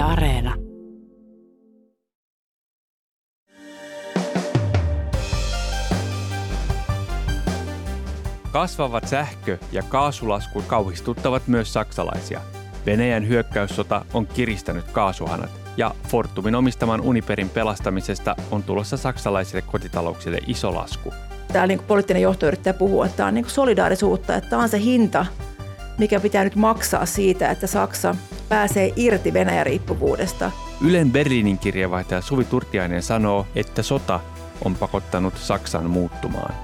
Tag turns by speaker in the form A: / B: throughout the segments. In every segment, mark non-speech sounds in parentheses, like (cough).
A: Yle Areena.
B: Kasvavat sähkö- ja kaasulaskut kauhistuttavat myös saksalaisia. Venäjän hyökkäyssota on kiristänyt kaasuhanat ja Fortumin omistaman Uniperin pelastamisesta on tulossa saksalaisille kotitalouksille iso lasku.
C: Täällä niin poliittinen johto yrittää puhua, että tämä on niin solidaarisuutta, että tämä on se hinta, mikä pitää nyt maksaa siitä, että Saksa pääsee irti Venäjän riippuvuudesta.
B: Ylen Berliinin kirjeenvaihtaja Suvi Turtiainen sanoo, että sota on pakottanut Saksan muuttumaan.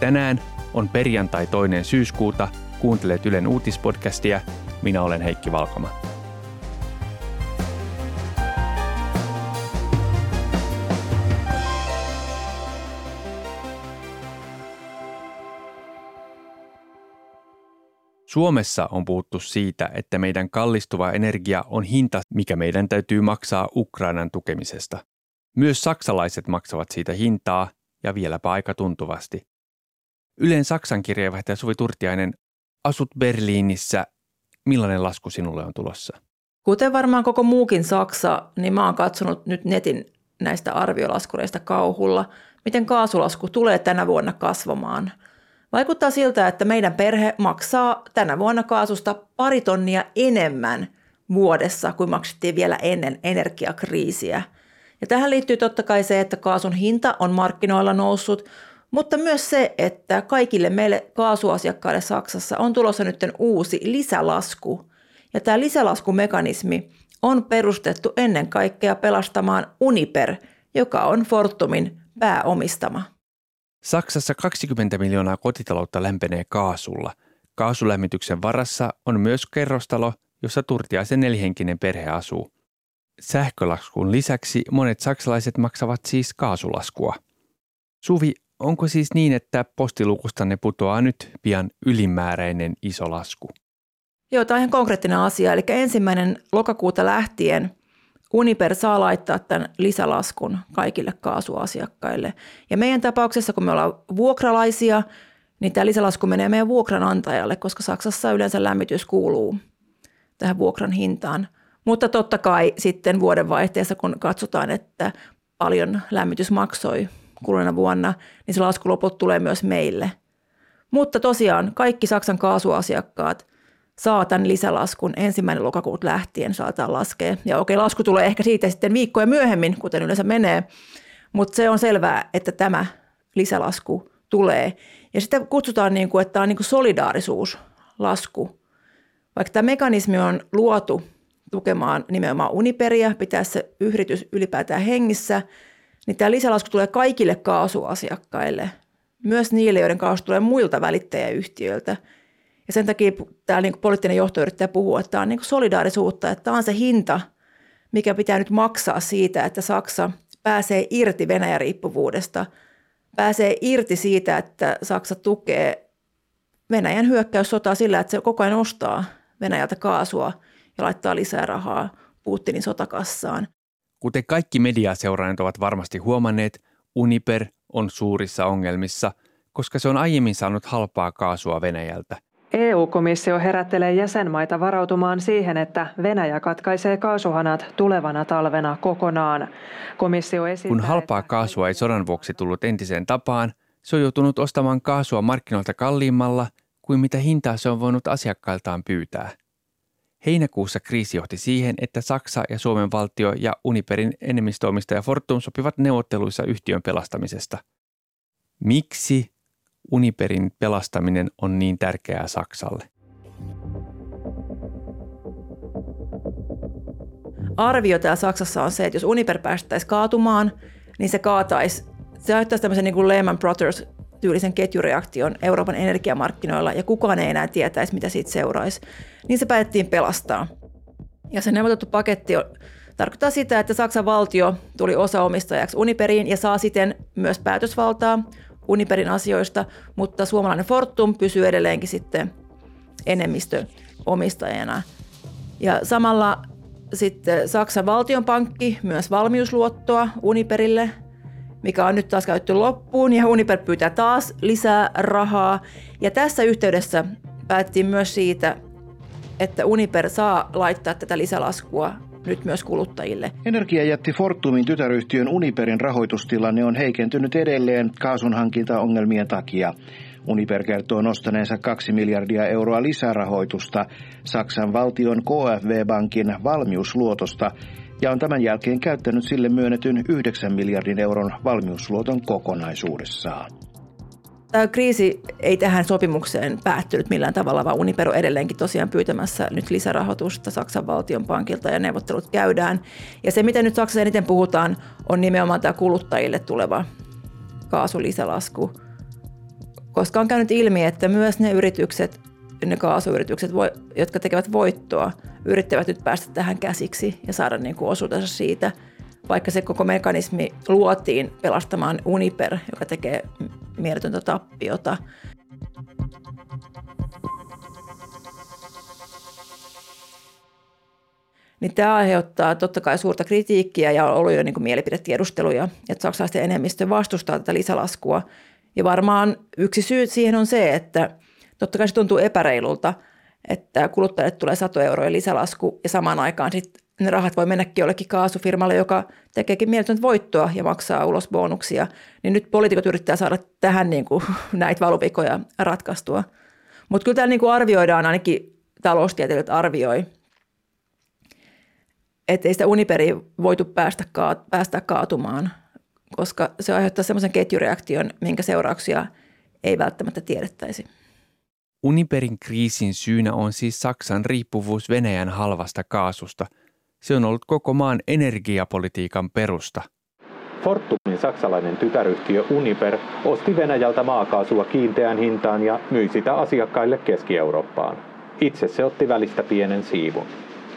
B: Tänään on perjantai toinen syyskuuta. Kuuntelet Ylen uutispodcastia. Minä olen Heikki Valkoma. Suomessa on puhuttu siitä, että meidän kallistuva energia on hinta, mikä meidän täytyy maksaa Ukrainan tukemisesta. Myös saksalaiset maksavat siitä hintaa ja vieläpä aika tuntuvasti. Ylen Saksan kirjeenvaihtaja Suvi Turtiainen, asut Berliinissä. Millainen lasku sinulle on tulossa?
C: Kuten varmaan koko muukin Saksa, niin mä oon katsonut nyt netin näistä arviolaskureista kauhulla, miten kaasulasku tulee tänä vuonna kasvamaan – Vaikuttaa siltä, että meidän perhe maksaa tänä vuonna kaasusta pari tonnia enemmän vuodessa kuin maksettiin vielä ennen energiakriisiä. Ja tähän liittyy totta kai se, että kaasun hinta on markkinoilla noussut, mutta myös se, että kaikille meille kaasuasiakkaille Saksassa on tulossa nyt uusi lisälasku. Ja tämä lisälaskumekanismi on perustettu ennen kaikkea pelastamaan Uniper, joka on Fortumin pääomistama.
B: Saksassa 20 miljoonaa kotitaloutta lämpenee kaasulla. Kaasulämmityksen varassa on myös kerrostalo, jossa Turtiaisen nelihenkinen perhe asuu. Sähkölaskun lisäksi monet saksalaiset maksavat siis kaasulaskua. Suvi, onko siis niin, että postilukustanne putoaa nyt pian ylimääräinen iso lasku?
C: Joo, tämä on ihan konkreettinen asia. Eli ensimmäinen lokakuuta lähtien – Uniper saa laittaa tämän lisälaskun kaikille kaasuasiakkaille. Ja meidän tapauksessa, kun me ollaan vuokralaisia, niin tämä lisälasku menee meidän vuokranantajalle, koska Saksassa yleensä lämmitys kuuluu tähän vuokran hintaan. Mutta totta kai sitten vuodenvaihteessa, kun katsotaan, että paljon lämmitys maksoi kuluneena vuonna, niin se lasku loput tulee myös meille. Mutta tosiaan kaikki Saksan kaasuasiakkaat saa tämän lisälaskun ensimmäinen lokakuuta lähtien saataan laskea. Ja okei, lasku tulee ehkä siitä sitten viikkoja myöhemmin, kuten yleensä menee, mutta se on selvää, että tämä lisälasku tulee. Ja sitä kutsutaan, niin kuin, että tämä on niin kuin solidaarisuuslasku. Vaikka tämä mekanismi on luotu tukemaan nimenomaan Uniperia, pitää se yritys ylipäätään hengissä, niin tämä lisälasku tulee kaikille kaasuasiakkaille, myös niille, joiden kaasu tulee muilta välittäjäyhtiöiltä – ja sen takia tämä niin poliittinen johto yrittää puhua, että tämä on niin solidaarisuutta, että tämä on se hinta, mikä pitää nyt maksaa siitä, että Saksa pääsee irti Venäjän riippuvuudesta, pääsee irti siitä, että Saksa tukee Venäjän hyökkäyssotaa sillä, että se koko ajan ostaa Venäjältä kaasua ja laittaa lisää rahaa Putinin sotakassaan.
B: Kuten kaikki mediaseuraajat ovat varmasti huomanneet, Uniper on suurissa ongelmissa, koska se on aiemmin saanut halpaa kaasua Venäjältä –
D: EU-komissio herättelee jäsenmaita varautumaan siihen, että Venäjä katkaisee kaasuhanat tulevana talvena kokonaan.
B: Komissio esittää, Kun halpaa kaasua ei sodan vuoksi tullut entiseen tapaan, se on joutunut ostamaan kaasua markkinoilta kalliimmalla kuin mitä hintaa se on voinut asiakkailtaan pyytää. Heinäkuussa kriisi johti siihen, että Saksa ja Suomen valtio ja Uniperin enemmistöomistaja Fortum sopivat neuvotteluissa yhtiön pelastamisesta. Miksi Uniperin pelastaminen on niin tärkeää Saksalle?
C: Arvio täällä Saksassa on se, että jos Uniper päästäisiin kaatumaan, niin se kaataisi, se aiheuttaisi tämmöisen niin kuin Lehman Brothers tyylisen ketjureaktion Euroopan energiamarkkinoilla ja kukaan ei enää tietäisi, mitä siitä seuraisi. Niin se päätettiin pelastaa. Ja se neuvoteltu paketti tarkoittaa sitä, että Saksan valtio tuli osaomistajaksi Uniperiin ja saa siten myös päätösvaltaa Uniperin asioista, mutta suomalainen Fortum pysyy edelleenkin sitten enemmistöomistajana. Ja samalla sitten Saksan valtionpankki myös valmiusluottoa Uniperille, mikä on nyt taas käytetty loppuun ja Uniper pyytää taas lisää rahaa. Ja tässä yhteydessä päätettiin myös siitä, että Uniper saa laittaa tätä lisälaskua nyt myös kuluttajille.
A: Energiajätti Fortumin tytäryhtiön Uniperin rahoitustilanne on heikentynyt edelleen kaasun hankintaongelmien takia. Uniper kertoo nostaneensa 2 miljardia euroa lisärahoitusta Saksan valtion KFV-bankin valmiusluotosta ja on tämän jälkeen käyttänyt sille myönnetyn 9 miljardin euron valmiusluoton kokonaisuudessaan.
C: Tämä kriisi ei tähän sopimukseen päättynyt millään tavalla, vaan Uniper on edelleenkin tosiaan pyytämässä nyt lisärahoitusta Saksan valtion pankilta ja neuvottelut käydään. Ja se, mitä nyt Saksassa eniten puhutaan, on nimenomaan tämä kuluttajille tuleva kaasulisälasku. Koska on käynyt ilmi, että myös ne yritykset, ne kaasuyritykset, jotka tekevät voittoa, yrittävät nyt päästä tähän käsiksi ja saada niin osuutensa siitä – vaikka se koko mekanismi luotiin pelastamaan Uniper, joka tekee mieletöntä tappiota. Niin tämä aiheuttaa totta kai suurta kritiikkiä ja on ollut jo niin kuin mielipidetiedusteluja, että saksalaisten enemmistö vastustaa tätä lisälaskua. Ja varmaan yksi syy siihen on se, että totta kai se tuntuu epäreilulta, että kuluttajille tulee 100 euroja lisälasku ja samaan aikaan sit ne rahat voi mennäkin jollekin kaasufirmalle, joka tekeekin mieletöntä voittoa ja maksaa ulos bonuksia. Niin nyt poliitikot yrittää saada tähän niin kuin, (laughs) näitä valuvikoja ratkaistua. Mutta kyllä täällä niin kuin arvioidaan, ainakin taloustieteilijät arvioi, että ei sitä Uniperi voitu päästä, kaat, päästä kaatumaan, koska se aiheuttaa semmoisen ketjureaktion, minkä seurauksia ei välttämättä tiedettäisi.
B: Uniperin kriisin syynä on siis Saksan riippuvuus Venäjän halvasta kaasusta – se on ollut koko maan energiapolitiikan perusta.
E: Fortumin saksalainen tytäryhtiö Uniper osti Venäjältä maakaasua kiinteään hintaan ja myi sitä asiakkaille Keski-Eurooppaan. Itse se otti välistä pienen siivun.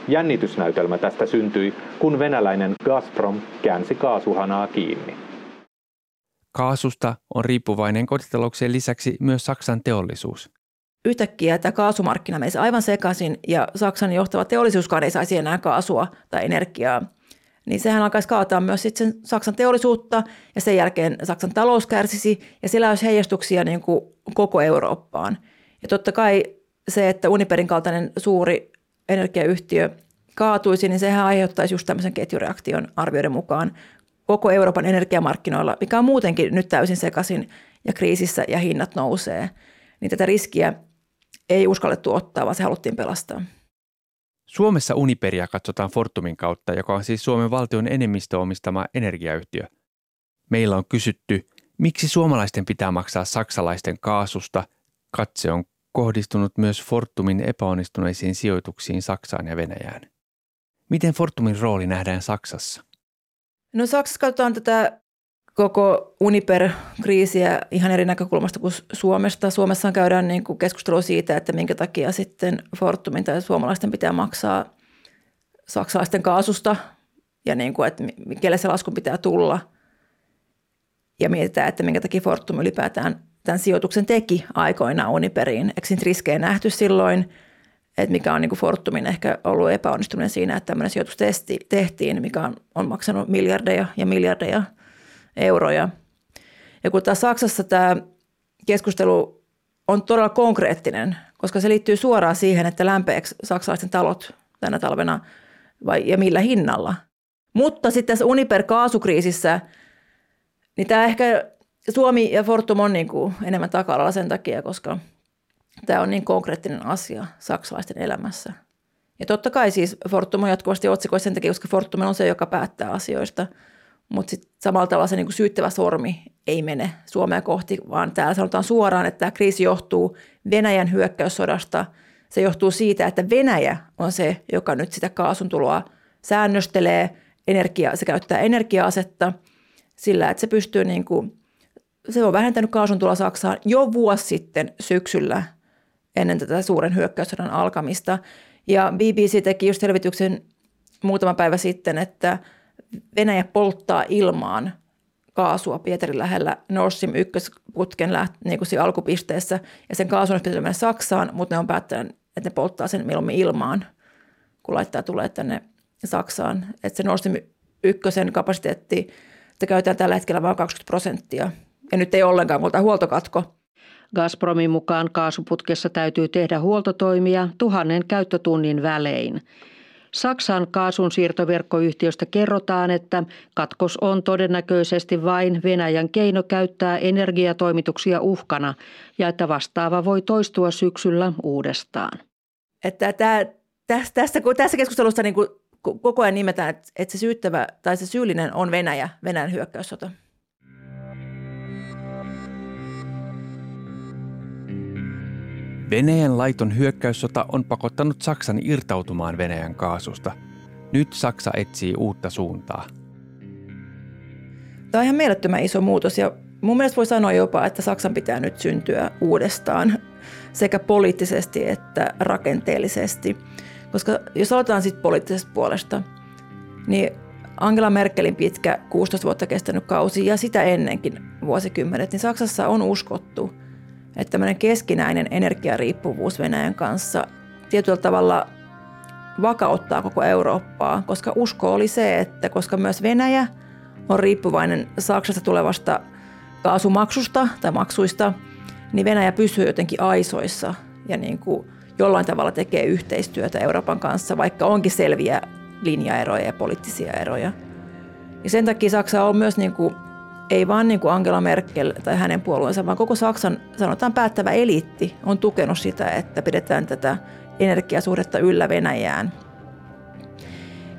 E: Jännitysnäytelmä tästä syntyi, kun venäläinen Gazprom käänsi kaasuhanaa kiinni.
B: Kaasusta on riippuvainen kotitalouksien lisäksi myös Saksan teollisuus
C: yhtäkkiä tämä kaasumarkkina menisi aivan sekaisin ja Saksan johtava teollisuuskaan ei saisi enää kaasua tai energiaa, niin sehän alkaisi kaataa myös sitten Saksan teollisuutta ja sen jälkeen Saksan talous kärsisi ja sillä olisi heijastuksia niin kuin koko Eurooppaan. Ja totta kai se, että Uniperin kaltainen suuri energiayhtiö kaatuisi, niin sehän aiheuttaisi just tämmöisen ketjureaktion arvioiden mukaan koko Euroopan energiamarkkinoilla, mikä on muutenkin nyt täysin sekaisin ja kriisissä ja hinnat nousee. Niin tätä riskiä ei uskallettu ottaa, vaan se haluttiin pelastaa.
B: Suomessa Uniperia katsotaan Fortumin kautta, joka on siis Suomen valtion enemmistöomistama energiayhtiö. Meillä on kysytty, miksi suomalaisten pitää maksaa saksalaisten kaasusta. Katse on kohdistunut myös Fortumin epäonnistuneisiin sijoituksiin Saksaan ja Venäjään. Miten Fortumin rooli nähdään Saksassa?
C: No Saksassa katsotaan tätä koko Uniper-kriisiä ihan eri näkökulmasta kuin Suomesta. Suomessa käydään niin kuin keskustelua siitä, että minkä takia sitten Fortumin tai suomalaisten pitää maksaa saksalaisten kaasusta ja niin kuin, että kelle se laskun pitää tulla. Ja mietitään, että minkä takia Fortum ylipäätään tämän sijoituksen teki aikoinaan Uniperiin. Eikö niitä riskejä nähty silloin, että mikä on niin kuin Fortumin ehkä ollut epäonnistuminen siinä, että tämmöinen sijoitus tehtiin, mikä on, on maksanut miljardeja ja miljardeja – euroja. Ja kun taas Saksassa tämä keskustelu on todella konkreettinen, koska se liittyy suoraan siihen, että lämpeäksi saksalaisten talot tänä talvena vai, ja millä hinnalla. Mutta sitten tässä Uniper-kaasukriisissä, niin tämä ehkä Suomi ja Fortum on niin kuin enemmän taka sen takia, koska tämä on niin konkreettinen asia saksalaisten elämässä. Ja totta kai siis Fortum on jatkuvasti otsikoissa sen takia, koska Fortum on se, joka päättää asioista – mutta sitten samalla tavalla se niin kuin syyttävä sormi ei mene Suomea kohti, vaan täällä sanotaan suoraan, että tämä kriisi johtuu Venäjän hyökkäyssodasta. Se johtuu siitä, että Venäjä on se, joka nyt sitä kaasun tuloa säännöstelee, energia, se käyttää energia-asetta sillä, että se pystyy niin kuin, se on vähentänyt kaasun tuloa Saksaan jo vuosi sitten syksyllä ennen tätä suuren hyökkäyssodan alkamista. Ja BBC teki just selvityksen muutama päivä sitten, että – Venäjä polttaa ilmaan kaasua Pietarin lähellä Nord Stream 1 putken läht, niin kuin alkupisteessä, ja sen kaasun olisi mennä Saksaan, mutta ne on päättänyt, että ne polttaa sen mieluummin ilmaan, kun laittaa tulee tänne Saksaan. Että se Nord Stream 1 kapasiteetti, että käytetään tällä hetkellä vain 20 prosenttia, ja nyt ei ollenkaan, kun huoltokatko.
F: Gazpromin mukaan kaasuputkessa täytyy tehdä huoltotoimia tuhannen käyttötunnin välein. Saksan kaasunsiirtoverkkoyhtiöstä kerrotaan, että katkos on todennäköisesti vain Venäjän keino käyttää energiatoimituksia uhkana ja että vastaava voi toistua syksyllä uudestaan.
C: Että tämä, tästä, kun tässä keskustelussa niin kuin koko ajan nimetään, että se syyttävä tai se syyllinen on Venäjä, Venäjän hyökkäyssota.
B: Venäjän laiton hyökkäyssota on pakottanut Saksan irtautumaan Venäjän kaasusta. Nyt Saksa etsii uutta suuntaa.
C: Tämä on ihan mielettömän iso muutos ja mun mielestä voi sanoa jopa, että Saksan pitää nyt syntyä uudestaan sekä poliittisesti että rakenteellisesti. Koska jos aloitetaan sitten poliittisesta puolesta, niin Angela Merkelin pitkä 16 vuotta kestänyt kausi ja sitä ennenkin vuosikymmenet, niin Saksassa on uskottu – että tämmöinen keskinäinen energiariippuvuus Venäjän kanssa tietyllä tavalla vakauttaa koko Eurooppaa, koska usko oli se, että koska myös Venäjä on riippuvainen Saksasta tulevasta kaasumaksusta tai maksuista, niin Venäjä pysyy jotenkin aisoissa ja niin kuin jollain tavalla tekee yhteistyötä Euroopan kanssa, vaikka onkin selviä linjaeroja ja poliittisia eroja. Ja sen takia Saksa on myös niin kuin ei vaan niin kuin Angela Merkel tai hänen puolueensa, vaan koko Saksan sanotaan päättävä eliitti on tukenut sitä, että pidetään tätä energiasuhdetta yllä Venäjään.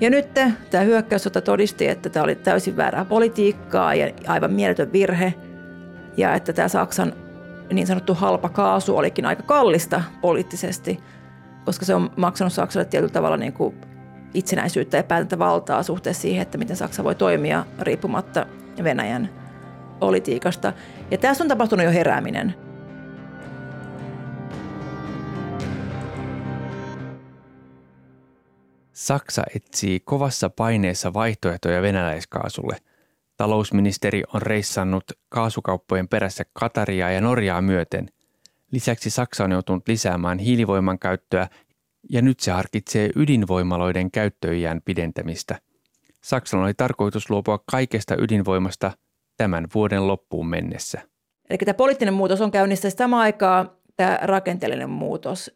C: Ja nyt tämä hyökkäyssota todisti, että tämä oli täysin väärää politiikkaa ja aivan mieletön virhe. Ja että tämä Saksan niin sanottu halpa kaasu olikin aika kallista poliittisesti, koska se on maksanut Saksalle tietyllä tavalla niin kuin itsenäisyyttä ja päätäntävaltaa suhteessa siihen, että miten Saksa voi toimia riippumatta Venäjän politiikasta. Ja tässä on tapahtunut jo herääminen.
B: Saksa etsii kovassa paineessa vaihtoehtoja venäläiskaasulle. Talousministeri on reissannut kaasukauppojen perässä Kataria ja Norjaa myöten. Lisäksi Saksa on joutunut lisäämään hiilivoiman käyttöä ja nyt se harkitsee ydinvoimaloiden käyttöijän pidentämistä. Saksan oli tarkoitus luopua kaikesta ydinvoimasta tämän vuoden loppuun mennessä.
C: Eli tämä poliittinen muutos on käynnissä samaan aikaan tämä rakenteellinen muutos.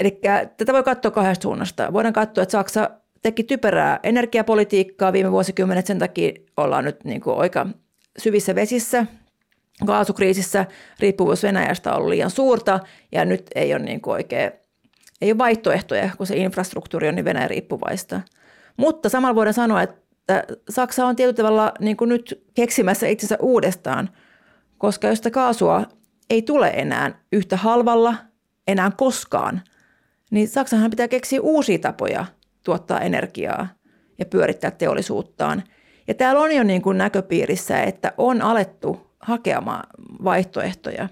C: Eli tätä voi katsoa kahdesta suunnasta. Voidaan katsoa, että Saksa teki typerää energiapolitiikkaa viime vuosikymmenet, sen takia ollaan nyt niin kuin aika syvissä vesissä. Kaasukriisissä riippuvuus Venäjästä on liian suurta ja nyt ei ole niin kuin oikein, ei ole vaihtoehtoja, kun se infrastruktuuri on niin Venäjän riippuvaista – mutta samalla voidaan sanoa, että Saksa on tietyllä tavalla niin kuin nyt keksimässä itsensä uudestaan, koska jos sitä kaasua ei tule enää yhtä halvalla, enää koskaan, niin Saksanhan pitää keksiä uusia tapoja tuottaa energiaa ja pyörittää teollisuuttaan. Ja täällä on jo niin kuin näköpiirissä, että on alettu hakemaan vaihtoehtoja.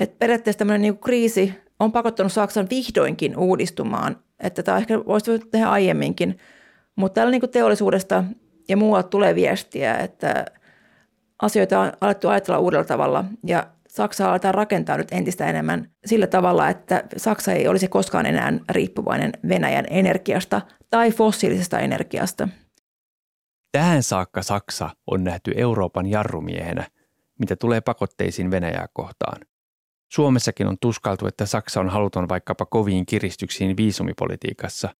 C: Et periaatteessa tämmöinen niin kriisi on pakottanut Saksan vihdoinkin uudistumaan, että tämä ehkä voisi tehdä aiemminkin, mutta täällä niin teollisuudesta ja muualta tulee viestiä, että asioita on alettu ajatella uudella tavalla ja Saksa aletaan rakentaa nyt entistä enemmän sillä tavalla, että Saksa ei olisi koskaan enää riippuvainen Venäjän energiasta tai fossiilisesta energiasta.
B: Tähän saakka Saksa on nähty Euroopan jarrumiehenä, mitä tulee pakotteisiin Venäjää kohtaan. Suomessakin on tuskaltu, että Saksa on haluton vaikkapa koviin kiristyksiin viisumipolitiikassa.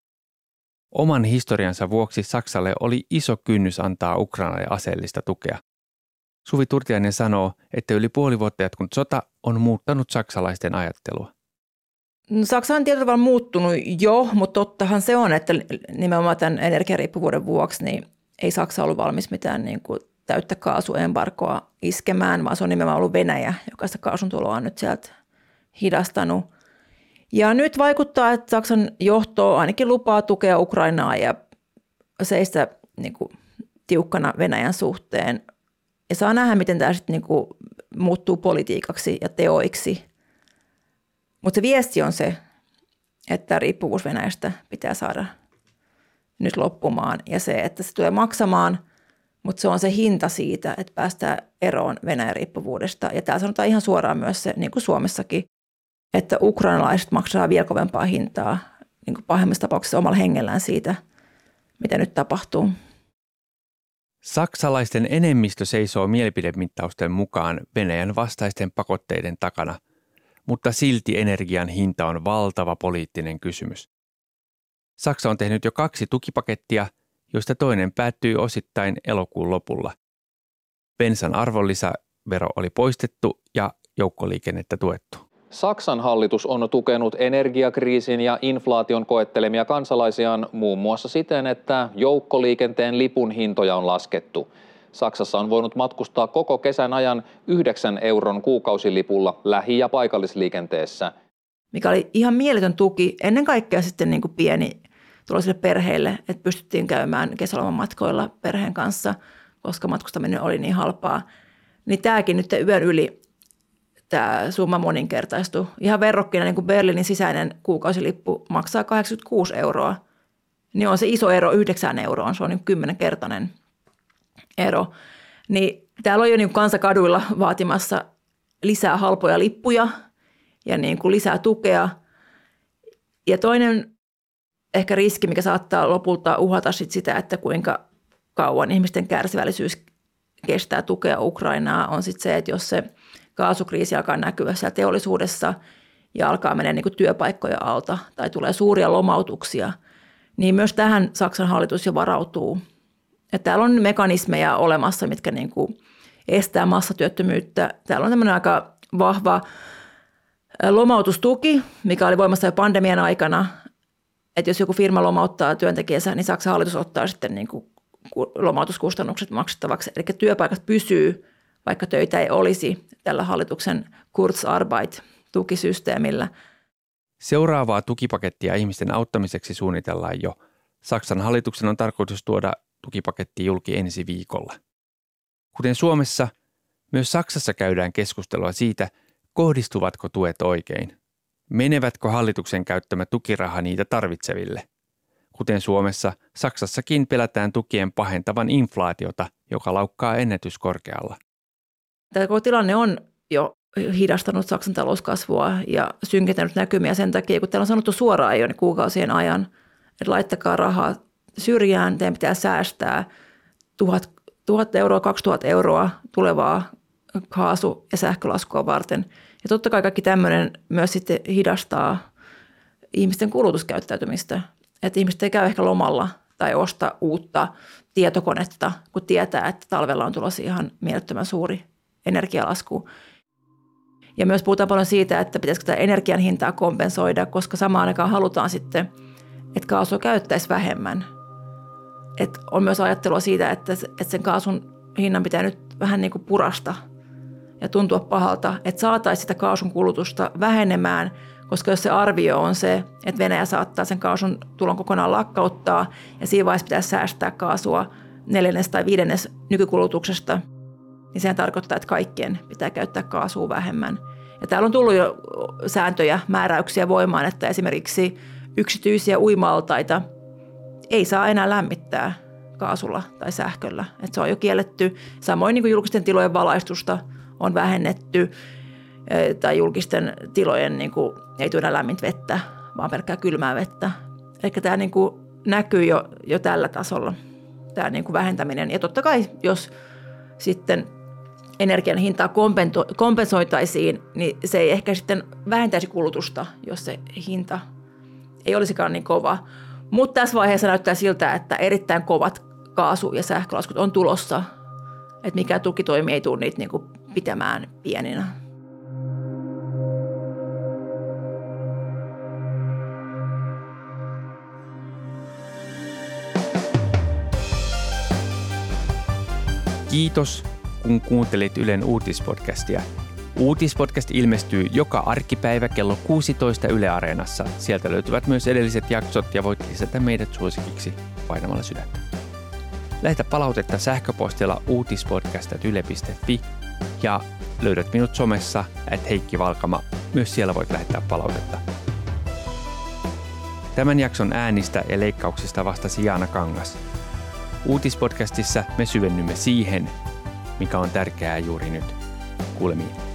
B: Oman historiansa vuoksi Saksalle oli iso kynnys antaa Ukrainalle aseellista tukea. Suvi Turtiainen sanoo, että yli puoli vuotta jatkunut sota on muuttanut saksalaisten ajattelua.
C: No, Saksa on tietyllä tavalla muuttunut jo, mutta tottahan se on, että nimenomaan tämän energiariippuvuuden vuoksi niin ei Saksa ollut valmis mitään niin kuin täyttä kaasuembarkoa iskemään, vaan se on nimenomaan ollut Venäjä, joka sitä kaasun tuloa on nyt sieltä hidastanut. Ja nyt vaikuttaa, että Saksan johto ainakin lupaa tukea Ukrainaa ja seistä niin kuin, tiukkana Venäjän suhteen. Ja saa nähdä, miten tämä sitten niin kuin, muuttuu politiikaksi ja teoiksi. Mutta se viesti on se, että riippuvuus Venäjästä pitää saada nyt loppumaan. Ja se, että se tulee maksamaan, mutta se on se hinta siitä, että päästään eroon Venäjän riippuvuudesta. Ja tämä sanotaan ihan suoraan myös se, niin kuin Suomessakin, että ukrainalaiset maksaa vielä kovempaa hintaa niin kuin pahimmassa tapauksessa omalla hengellään siitä, mitä nyt tapahtuu.
B: Saksalaisten enemmistö seisoo mielipidemittausten mukaan Venäjän vastaisten pakotteiden takana, mutta silti energian hinta on valtava poliittinen kysymys. Saksa on tehnyt jo kaksi tukipakettia, joista toinen päättyy osittain elokuun lopulla. Bensan arvonlisävero oli poistettu ja joukkoliikennettä tuettu.
G: Saksan hallitus on tukenut energiakriisin ja inflaation koettelemia kansalaisiaan muun muassa siten, että joukkoliikenteen lipun hintoja on laskettu. Saksassa on voinut matkustaa koko kesän ajan 9 euron kuukausilipulla lähi- ja paikallisliikenteessä.
C: Mikä oli ihan mieletön tuki, ennen kaikkea sitten niin kuin pieni tuloisille perheille, että pystyttiin käymään kesäloman matkoilla perheen kanssa, koska matkustaminen oli niin halpaa. Niin tämäkin nyt yön yli tämä summa moninkertaistui. Ihan verrokkina niin kuin Berliinin sisäinen kuukausilippu maksaa 86 euroa, niin on se iso ero 9 euroon, se on niin kymmenenkertainen ero. Niin täällä on jo niin kansakaduilla vaatimassa lisää halpoja lippuja ja niin kuin lisää tukea. Ja toinen ehkä riski, mikä saattaa lopulta uhata sit sitä, että kuinka kauan ihmisten kärsivällisyys kestää tukea Ukrainaa, on sitten se, että jos se kaasukriisi alkaa näkyä siellä teollisuudessa ja alkaa mennä niin työpaikkoja alta tai tulee suuria lomautuksia, niin myös tähän Saksan hallitus jo varautuu. Että täällä on mekanismeja olemassa, mitkä niin kuin estää massatyöttömyyttä. Täällä on tämmöinen aika vahva lomautustuki, mikä oli voimassa jo pandemian aikana. Että jos joku firma lomauttaa työntekijänsä, niin Saksan hallitus ottaa sitten niin kuin lomautuskustannukset maksettavaksi. Eli työpaikat pysyy, vaikka töitä ei olisi tällä hallituksen Kurzarbeit-tukisysteemillä.
B: Seuraavaa tukipakettia ihmisten auttamiseksi suunnitellaan jo. Saksan hallituksen on tarkoitus tuoda tukipaketti julki ensi viikolla. Kuten Suomessa, myös Saksassa käydään keskustelua siitä, kohdistuvatko tuet oikein. Menevätkö hallituksen käyttämä tukiraha niitä tarvitseville? Kuten Suomessa, Saksassakin pelätään tukien pahentavan inflaatiota, joka laukkaa ennätyskorkealla.
C: Tämä koko tilanne on jo hidastanut Saksan talouskasvua ja synkentänyt näkymiä sen takia, kun täällä on sanottu suoraan jo kuukausien ajan, että laittakaa rahaa syrjään, teidän pitää säästää tuhat, tuhat euroa, 2000 euroa tulevaa kaasu- ja sähkölaskua varten. Ja totta kai kaikki tämmöinen myös sitten hidastaa ihmisten kulutuskäyttäytymistä. Että ihmiset ei käy ehkä lomalla tai osta uutta tietokonetta, kun tietää, että talvella on tulossa ihan mielettömän suuri energialasku. Ja myös puhutaan paljon siitä, että pitäisikö tämä energian hintaa kompensoida, koska samaan aikaan halutaan sitten, että kaasua käyttäisi vähemmän. Et on myös ajattelua siitä, että, että sen kaasun hinnan pitää nyt vähän niin kuin purasta ja tuntua pahalta, että saataisiin sitä kaasun kulutusta vähenemään, koska jos se arvio on se, että Venäjä saattaa sen kaasun tulon kokonaan lakkauttaa ja siinä vaiheessa pitää säästää kaasua neljännes tai viidennes nykykulutuksesta – niin sehän tarkoittaa, että kaikkien pitää käyttää kaasua vähemmän. Ja täällä on tullut jo sääntöjä, määräyksiä voimaan, että esimerkiksi yksityisiä uimaltaita ei saa enää lämmittää kaasulla tai sähköllä. Että se on jo kielletty. Samoin niin kuin julkisten tilojen valaistusta on vähennetty e, tai julkisten tilojen niin kuin, ei tule lämmintä vettä, vaan pelkkää kylmää vettä. Eli tämä niin kuin näkyy jo, jo tällä tasolla, tämä niin kuin vähentäminen. Ja totta kai, jos sitten energian hintaa kompensoitaisiin, niin se ei ehkä sitten vähentäisi kulutusta, jos se hinta ei olisikaan niin kova. Mutta tässä vaiheessa näyttää siltä, että erittäin kovat kaasu- ja sähkölaskut on tulossa, että mikä tukitoimi ei tule niitä niinku pitämään pieninä.
B: Kiitos kun kuuntelit Ylen uutispodcastia. Uutispodcast ilmestyy joka arkipäivä kello 16 Yle Areenassa. Sieltä löytyvät myös edelliset jaksot ja voit lisätä meidät suosikiksi painamalla sydäntä. Lähetä palautetta sähköpostilla uutispodcast.yle.fi ja löydät minut somessa at Heikki Valkama. Myös siellä voit lähettää palautetta. Tämän jakson äänistä ja leikkauksista vastasi Jaana Kangas. Uutispodcastissa me syvennymme siihen, mikä on tärkeää juuri nyt. Kuulemiin.